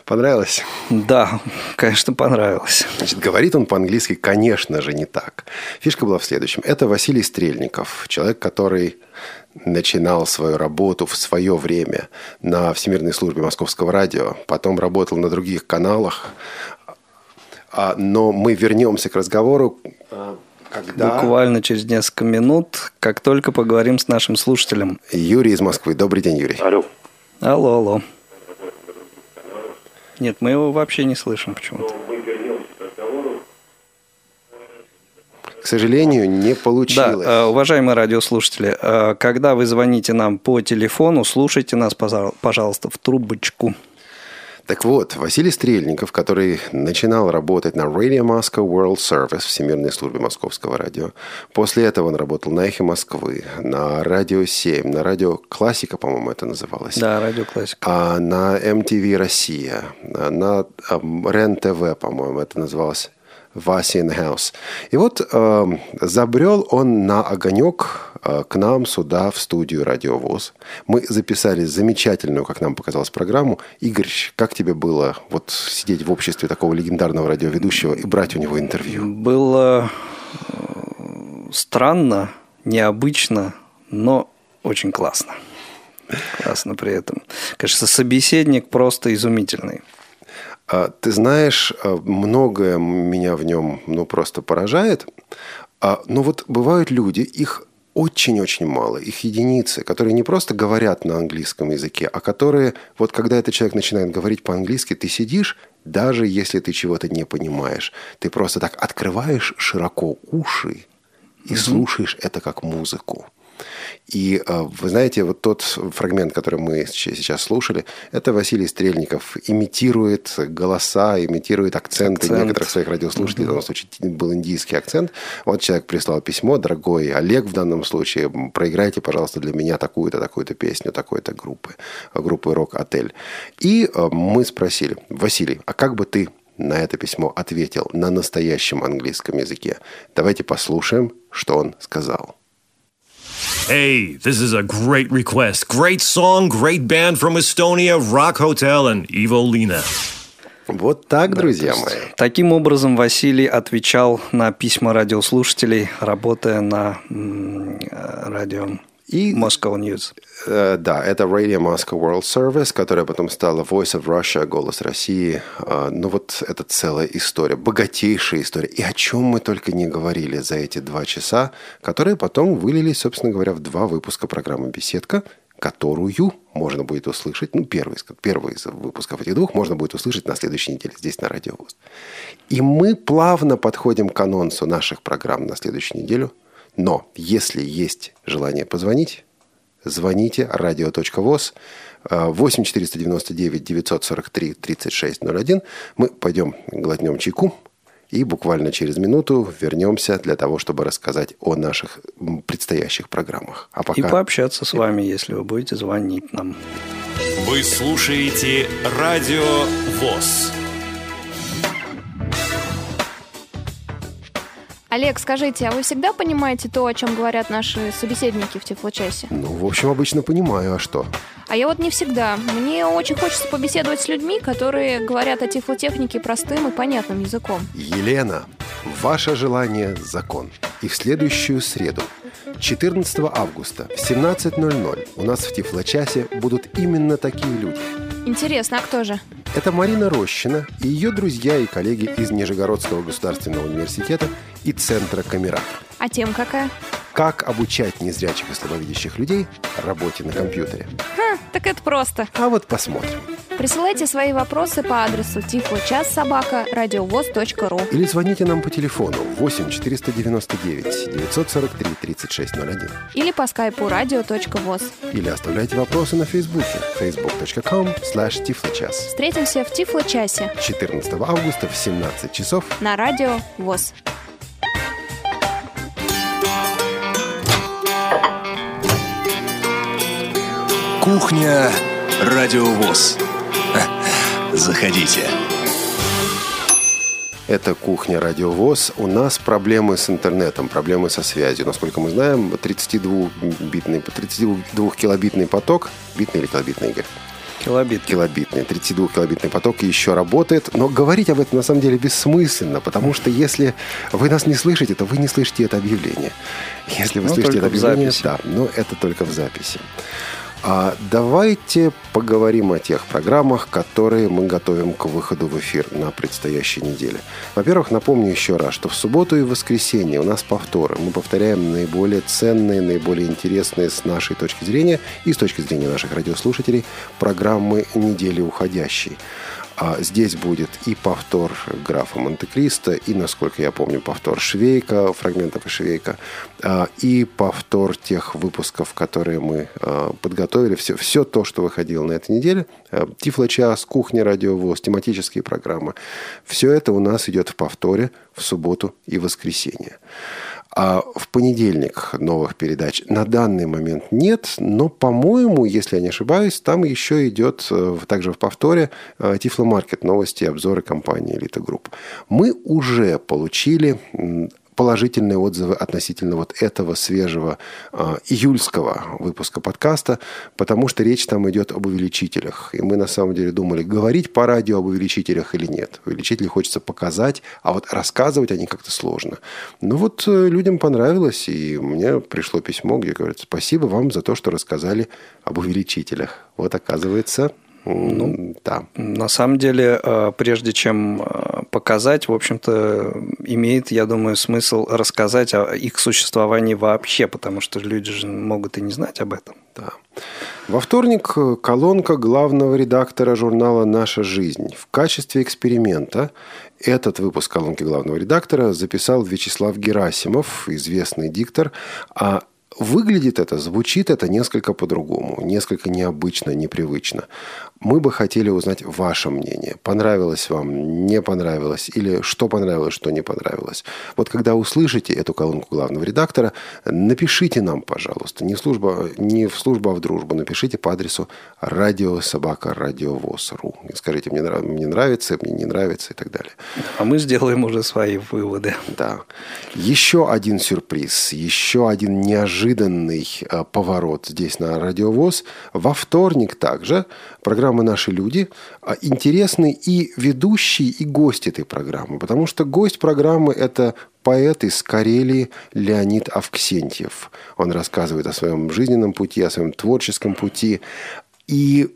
понравилось? Да, конечно, понравилось. Значит, говорит он по-английски, конечно же, не так. Фишка была в следующем. Это Василий Стрельников, человек, который начинал свою работу в свое время на Всемирной службе Московского радио, потом работал на других каналах. А, Но мы вернемся к разговору, а, когда... Буквально через несколько минут, как только поговорим с нашим слушателем. Юрий из Москвы. Добрый день, Юрий. Алло. Алло, алло. Нет, мы его вообще не слышим почему-то. К сожалению, не получилось. Да, э, уважаемые радиослушатели, э, когда вы звоните нам по телефону, слушайте нас, пожал- пожалуйста, в трубочку. Так вот, Василий Стрельников, который начинал работать на Radio Moscow World Service, Всемирной службе Московского радио. После этого он работал на «Эхе Москвы», на «Радио 7», на «Радио Классика», по-моему, это называлось. Да, радиоклассика. А на MTV Россия, на ам, РЕН-ТВ, по-моему, это называлось Вася in House. И вот эм, забрел он на огонек э, к нам сюда, в студию Радиовоз. Мы записали замечательную, как нам показалось, программу. Игорь, как тебе было вот сидеть в обществе такого легендарного радиоведущего и брать у него интервью? Было э, странно, необычно, но очень классно. Классно при этом. Конечно, собеседник просто изумительный. А, Ты знаешь, а, многое меня в нем ну, просто поражает. А, Но вот бывают люди, их очень-очень мало, их единицы, которые не просто говорят на английском языке, а которые, вот когда этот человек начинает говорить по-английски, ты сидишь, даже если ты чего-то не понимаешь, ты просто так открываешь широко уши и слушаешь это как музыку. И э, вы знаете, вот тот фрагмент, который мы сейчас слушали, это Василий Стрельников имитирует голоса, имитирует акценты Акцент. некоторых своих радиослушателей. В данном случае был индийский акцент. Вот человек прислал письмо, дорогой Олег в данном случае, проиграйте, пожалуйста, для меня такую-то, такую-то песню, такой-то группы, группы «Рок-отель». И э, мы спросили, Василий, а как бы ты на это письмо ответил на настоящем английском языке? Давайте послушаем, что он сказал. Hey, this is a great request. Great song, great band from Estonia, Rock Hotel, and Ivo Lina. Вот так, друзья мои. Таким образом, Василий отвечал на письма радиослушателей, работая на м, э, радио И Moscow News. Э, Да, это Radio Moscow World Service, которая потом стала Voice of Russia, Голос России. А, Ну вот это целая история, богатейшая история. И о чем мы только не говорили за эти два часа, которые потом вылились, собственно говоря, в два выпуска программы «Беседка», которую можно будет услышать, ну, первый, первый из выпусков этих двух можно будет услышать на следующей неделе здесь на Радио ВОЗ. И мы плавно подходим к анонсу наших программ на следующую неделю. Но если есть желание позвонить, звоните радио.воз 8 499 943 3601. Мы пойдем глотнем чайку и буквально через минуту вернемся для того, чтобы рассказать о наших предстоящих программах. А пока... И пообщаться с вами, если вы будете звонить нам. Вы слушаете Радио ВОЗ. Олег, скажите, а вы всегда понимаете то, о чем говорят наши собеседники в Тифлочасе? Ну, в общем, обычно понимаю, а что? А я вот не всегда. Мне очень хочется побеседовать с людьми, которые говорят о тифлотехнике простым и понятным языком. Елена, ваше желание – закон. И в следующую среду, 14 августа в 17.00 у нас в Тифлочасе будут именно такие люди. Интересно, а кто же? Это Марина Рощина и ее друзья и коллеги из Нижегородского государственного университета и Центра Камератор. А тем какая? Как обучать незрячих и слабовидящих людей работе на компьютере. Ха, так это просто. А вот посмотрим. Присылайте свои вопросы по адресу тифлочас.собака радиовоз.ру Или звоните нам по телефону 8 499 943 3601. или по скайпу радио.воз. Или оставляйте вопросы на Фейсбуке facebook.com slash tifloчас. Встретимся в Тифлочасе 14 августа в 17 часов на радио ВОЗ. Кухня Радио ВОЗ. Заходите. Это «Кухня Радиовоз». У нас проблемы с интернетом, проблемы со связью. Насколько мы знаем, 32-битный, 32-килобитный поток, битный или килобитный, Игорь? Килобит. Килобитный, 32-килобитный поток еще работает. Но говорить об этом на самом деле бессмысленно, потому что если вы нас не слышите, то вы не слышите это объявление. Если вы Ну, слышите это объявление, записи. да, но это только в записи. А давайте поговорим о тех программах, которые мы готовим к выходу в эфир на предстоящей неделе. Во-первых, напомню еще раз, что в субботу и воскресенье у нас повторы. Мы повторяем наиболее ценные, наиболее интересные с нашей точки зрения и с точки зрения наших радиослушателей программы недели уходящей. А здесь будет и повтор графа Монте-Кристо, и, насколько я помню, повтор Швейка, фрагментов из Швейка, а, и повтор тех выпусков, которые мы а, подготовили. Все, все то, что выходило на этой неделе. А, Тифло-час, кухня, радиовоз, тематические программы. Все это у нас идет в повторе в субботу и воскресенье. А в понедельник новых передач на данный момент нет, но, по-моему, если я не ошибаюсь, там еще идет э, также в повторе э, Тифломаркет, новости и обзоры компании Элита Групп. Мы уже получили положительные отзывы относительно вот этого свежего э, июльского выпуска подкаста, потому что речь там идет об увеличителях. И мы на самом деле думали, говорить по радио об увеличителях или нет. Увеличители хочется показать, а вот рассказывать они как-то сложно. Ну вот э, людям понравилось, и мне пришло письмо, где говорят, спасибо вам за то, что рассказали об увеличителях. Вот оказывается, ну, да. На самом деле, э, прежде чем э, показать, в общем-то, имеет, я думаю, смысл рассказать о их существовании вообще, потому что люди же могут и не знать об этом. Да. Во вторник колонка главного редактора журнала «Наша жизнь». В качестве эксперимента этот выпуск колонки главного редактора записал Вячеслав Герасимов, известный диктор, а Выглядит это, звучит это несколько по-другому, несколько необычно, непривычно. Мы бы хотели узнать ваше мнение. Понравилось вам, не понравилось, или что понравилось, что не понравилось. Вот когда услышите эту колонку главного редактора, напишите нам, пожалуйста, не, служба, не в службу, а в дружбу, напишите по адресу радиособака.радиовоз.ру. И скажите, мне, мне нравится, мне не нравится и так далее. А мы сделаем уже свои выводы. Да. Еще один сюрприз, еще один неожиданный э, поворот здесь на Радиовоз. Во вторник также программа «Наши люди» а, интересный и ведущий, и гость этой программы. Потому что гость программы – это поэт из Карелии Леонид Авксентьев. Он рассказывает о своем жизненном пути, о своем творческом пути. И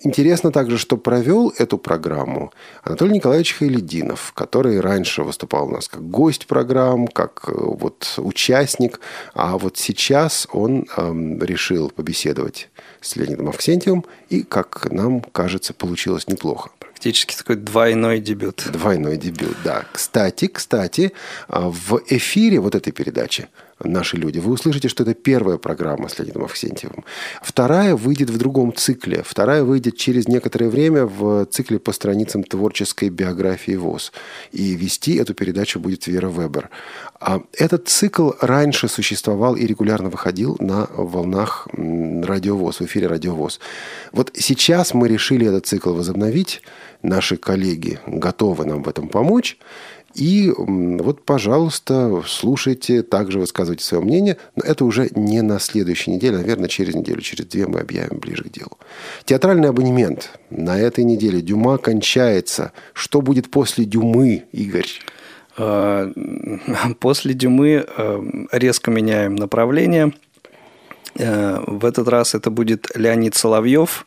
Интересно также, что провел эту программу Анатолий Николаевич Хайлединов, который раньше выступал у нас как гость программ, как э, вот участник, а вот сейчас он эм, решил побеседовать с Леонидом Авксентьевым, и, как нам кажется, получилось неплохо. Практически такой двойной дебют. Двойной дебют, да. Кстати, кстати, а, в эфире вот этой передачи наши люди, вы услышите, что это первая программа с Леонидом Авксентьевым. Вторая выйдет в другом цикле. Вторая выйдет через некоторое время в цикле по страницам творческой биографии ВОЗ. И вести эту передачу будет Вера Вебер. А этот цикл раньше существовал и регулярно выходил на волнах радиовоз, в эфире радиовоз. Вот сейчас мы решили этот цикл возобновить. Наши коллеги готовы нам в этом помочь. И вот, пожалуйста, слушайте, также высказывайте свое мнение. Но это уже не на следующей неделе, наверное, через неделю, через две мы объявим ближе к делу. Театральный абонемент. На этой неделе Дюма кончается. Что будет после Дюмы, Игорь? Э, (laughs) После Дюмы э, резко меняем направление. Э, В этот раз это будет Леонид Соловьев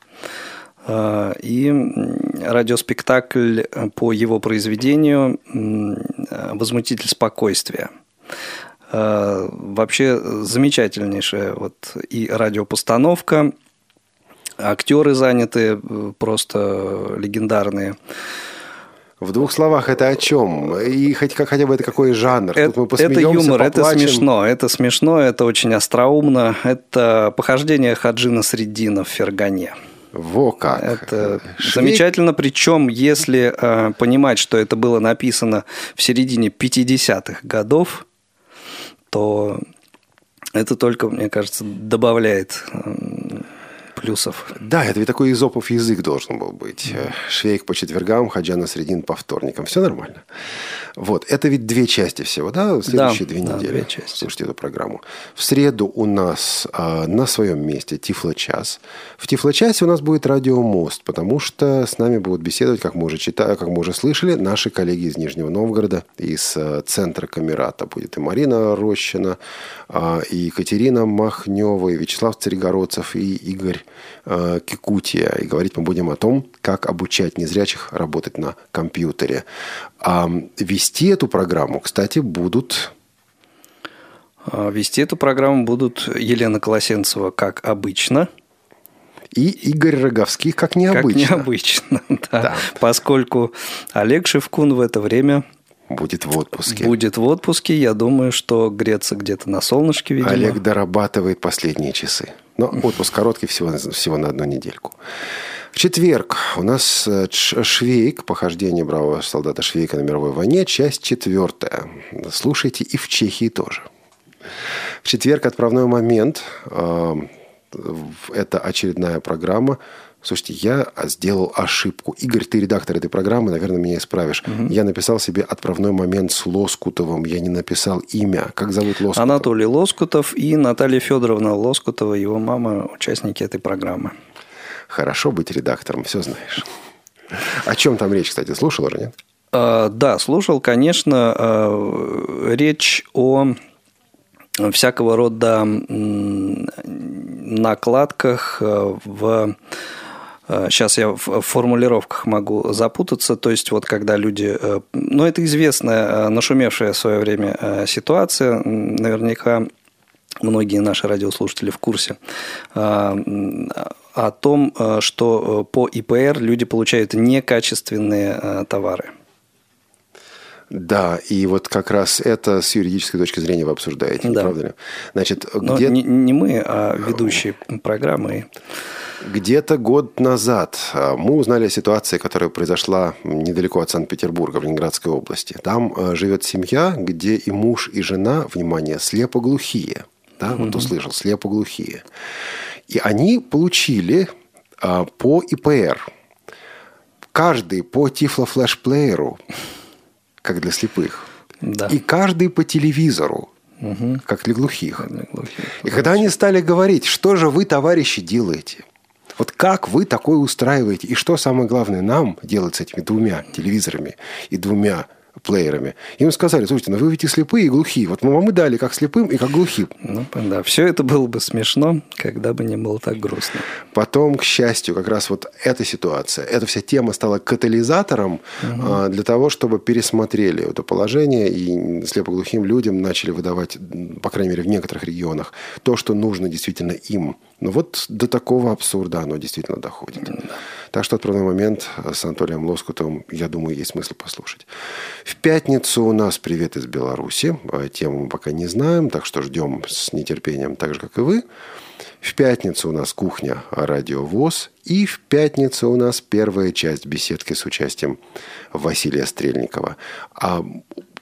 и м, радиоспектакль по его произведению э, «Возмутитель спокойствия». Э, Вообще замечательнейшая вот и радиопостановка, актеры заняты э, просто легендарные. В двух словах, это о чем? И хоть, как, хотя бы это какой жанр? Тут мы Это юмор, это поплачем. смешно, это смешно, это очень остроумно. Это похождение Хаджина Среддина в Фергане. Во как. Это Швейк- замечательно, причем если э, понимать, что это было написано в середине 50-х годов, то это только, мне кажется, добавляет м, плюсов. Да, это ведь такой изопов язык должен был быть. Э, Швейк по четвергам, Хаджана Средин по вторникам. Все нормально. Вот. Это ведь две части всего, да? Следующие Да, две да, недели. две части. Слушайте эту программу. В среду у нас а, на своем месте Тифло-час. В Тифло-часе у нас будет радиомост, потому что с нами будут беседовать, как мы уже читали, как мы уже слышали, наши коллеги из Нижнего Новгорода, из э, центра Камерата. Будет и Марина Рощина, а, и Екатерина Махнева, и Вячеслав Царегородцев, и Игорь э, Кикутия. И говорить мы будем о том, как обучать незрячих работать на компьютере. А вести эту программу, кстати, будут А Вести эту программу будут Елена Колосенцева, как обычно. И Игорь Роговских, как Как необычно. необычно, (laughs) да. Поскольку Олег Шевкун в это время будет в отпуске. Будет в отпуске. Я думаю, что греться где-то на солнышке, видимо. Олег дорабатывает последние часы. Но отпуск короткий, всего, всего на одну недельку. В четверг у нас э, Швейк, похождение бравого солдата Швейка на мировой войне, часть четвертая. Слушайте и в Чехии тоже. В четверг отправной момент. Это очередная программа. Слушайте, я сделал ошибку. Игорь, ты редактор этой программы, наверное, меня исправишь. Я написал себе отправной момент с Лоскутовым. Я не написал имя. Как зовут Лоскутова? Анатолий Лоскутов и Наталья Федоровна Лоскутова, его мама, участники этой программы. Хорошо быть редактором, все знаешь. О чем там речь, кстати, слушал или нет? А, Да, слушал, конечно, а, речь о всякого рода накладках а, в Сейчас я в формулировках могу запутаться. То есть, вот когда люди... э, Ну, это известная, э, нашумевшая в свое время э, ситуация. Наверняка многие наши радиослушатели в курсе о том, э, что э, по ИПР люди получают некачественные э, товары. Да, и вот как раз это с юридической точки зрения вы обсуждаете, Да. правда ли? Значит, Но где... не, не мы, а ведущие программы. Где-то год назад а, мы узнали о ситуации, которая произошла недалеко от Санкт-Петербурга, в Ленинградской области. Там а, живет семья, где и муж, и жена, внимание, слепоглухие. Да, вот услышал, слепоглухие. И они получили а, по ИПР, каждый по тифлофлешплееру, как для слепых, Да. и каждый по телевизору, Мгм. как для глухих. И когда они стали говорить, что же вы, товарищи, делаете? Вот как вы такое устраиваете? И что самое главное нам делать с этими двумя телевизорами и двумя плеерами? Им сказали, слушайте, ну вы ведь и слепые, и глухие. Вот мы вам и дали как слепым и как глухим. Ну, да, все это было бы смешно, когда бы не было так грустно. Потом, к счастью, как раз вот эта ситуация, эта вся тема стала катализатором а, для того, чтобы пересмотрели это положение и слепоглухим людям начали выдавать, по крайней мере, в некоторых регионах, то, что нужно действительно им. Но вот до такого абсурда оно действительно доходит. Так что отправной момент с Анатолием Лоскутовым, я думаю, есть смысл послушать. В пятницу у нас «Привет из Беларуси». А Тему мы пока не знаем, так что ждем с нетерпением, так же, как и вы. В пятницу у нас кухня «Радио ВОЗ». И в пятницу у нас первая часть беседки с участием Василия Стрельникова. А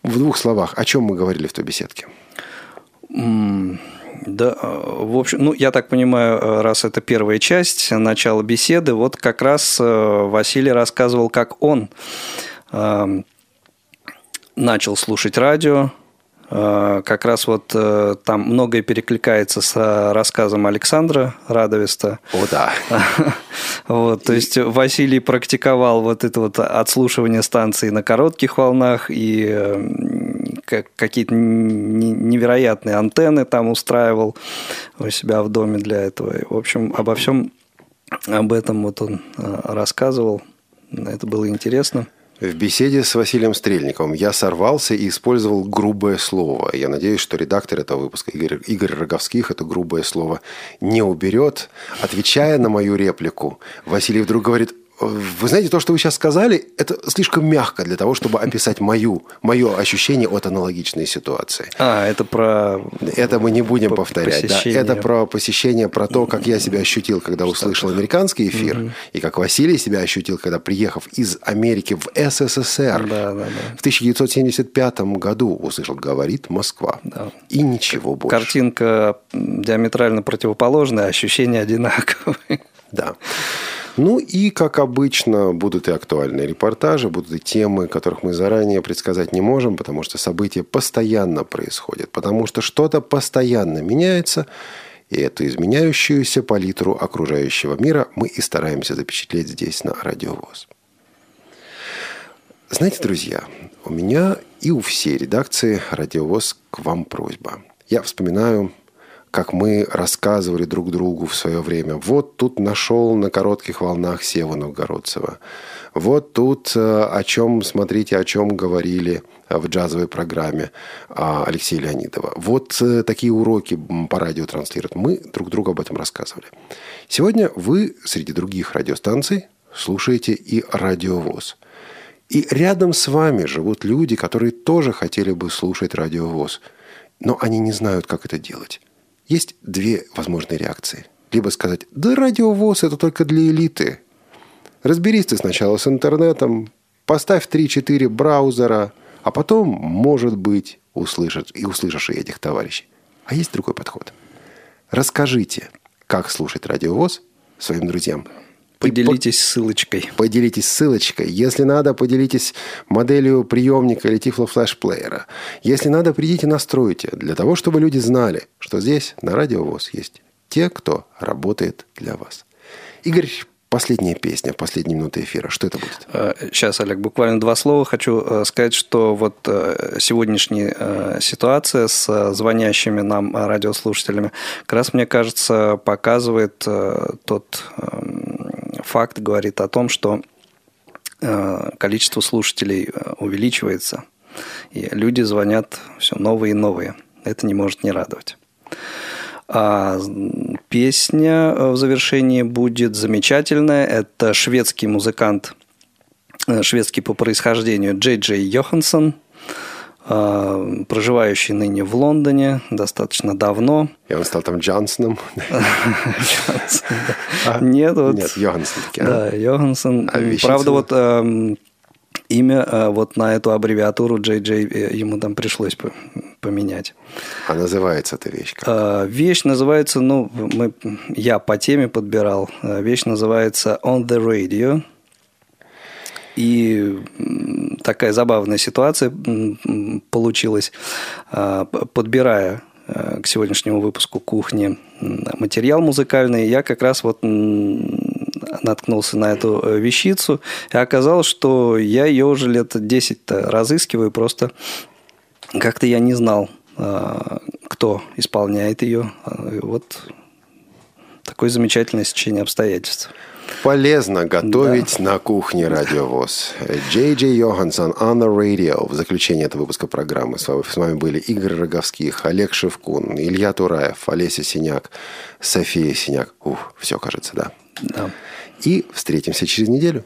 в двух словах, о чем мы говорили в той беседке? М, Да, э, в общем, ну, я так понимаю, э, раз это первая часть, начало беседы, вот как раз э, Василий рассказывал, как он э, начал слушать радио, как раз вот там многое перекликается с рассказом Александра Радовиста. О, да. (laughs) Вот, то есть Василий практиковал вот это вот отслушивание станции на коротких волнах и как- какие-то не- невероятные антенны там устраивал у себя в доме для этого. И, в общем, обо всем об этом вот он э, рассказывал. Это было интересно. В беседе с Василием Стрельниковым я сорвался и использовал грубое слово. Я надеюсь, что редактор этого выпуска Игорь, Игорь Роговских это грубое слово не уберет. Отвечая на мою реплику, Василий вдруг говорит, вы знаете, то, что вы сейчас сказали, это слишком мягко для того, чтобы описать мою, мое ощущение от аналогичной ситуации. А, это про... Это мы не будем повторять. да. посещение. Это про посещение, про то, как я себя ощутил, когда услышал американский эфир, Мгм. и как Василий себя ощутил, когда, приехав из Америки в СССР, в 1975 году услышал «Говорит Москва». И ничего больше. Картинка диаметрально противоположная, ощущения одинаковые. Да. Ну и, как обычно, будут и актуальные репортажи, будут и темы, которых мы заранее предсказать не можем, потому что события постоянно происходят, потому что что-то постоянно меняется, и эту изменяющуюся палитру окружающего мира мы и стараемся запечатлеть здесь, на Радиовоз. Знаете, друзья, у меня и у всей редакции «Радиовоз» к вам просьба. Я вспоминаю, как мы рассказывали друг другу в свое время. Вот тут нашел на коротких волнах Севу Новгородцева. Вот тут э, о чем, смотрите, о чем говорили э, в джазовой программе а, Алексея Леонидова. Вот э, такие уроки по радио транслируют. Мы друг другу об этом рассказывали. Сегодня вы среди других радиостанций слушаете и радиовоз. И рядом с вами живут люди, которые тоже хотели бы слушать радиовоз, но они не знают, как это делать. Есть две возможные реакции. Либо сказать, да радиовоз это только для элиты. Разберись ты сначала с интернетом, поставь 3-4 браузера, а потом, может быть, услышишь, и услышишь и этих товарищей. А есть другой подход. Расскажите, как слушать радиовоз своим друзьям. Поделитесь ссылочкой. Поделитесь ссылочкой. Если надо, поделитесь моделью приемника или тифло-флеш-плеера. Если надо, придите настройте, для того, чтобы люди знали, что здесь, на радиовоз, есть те, кто работает для вас. Игорь, последняя песня, последние минуты эфира. Что это будет? Сейчас, Олег, буквально два слова. Хочу э, сказать, что вот э, сегодняшняя э, ситуация с э, звонящими нам э, радиослушателями как раз, мне кажется, показывает э, тот эм, факт, говорит о том, что э, количество слушателей э, увеличивается, и люди звонят все новые и новые. Это не может не радовать. А песня э, в завершении будет замечательная. Это шведский музыкант, шведский по происхождению Джей Джей Йоханссон, проживающий ныне в Лондоне достаточно давно. И он стал там Джонсоном. Нет, вот... Нет, Йоханссон. таки, а? Да, Йоханссон. А вещица? Правда, вот эм, имя э, вот на эту аббревиатуру Джей э, ему там пришлось по- поменять. А называется эта вещь как? Э, Вещь называется, ну, мы, я по теме подбирал. Вещь называется On the Radio. И такая забавная ситуация получилась, п- подбирая э, к сегодняшнему выпуску кухни материал музыкальный, я как раз вот наткнулся на эту э, вещицу, и оказалось, что я ее уже лет 10 разыскиваю, просто как-то я не знал, э, кто исполняет ее. Э, Вот такое замечательное сечение обстоятельств. Полезно готовить на кухне радиовоз. Джей Джей Йоханссон on the radio. В заключение этого выпуска программы с вами, с вами были Игорь Роговских, Олег Шевкун, Илья Тураев, Олеся Синяк, София Синяк. Ух, все кажется, да. Да. И встретимся через неделю.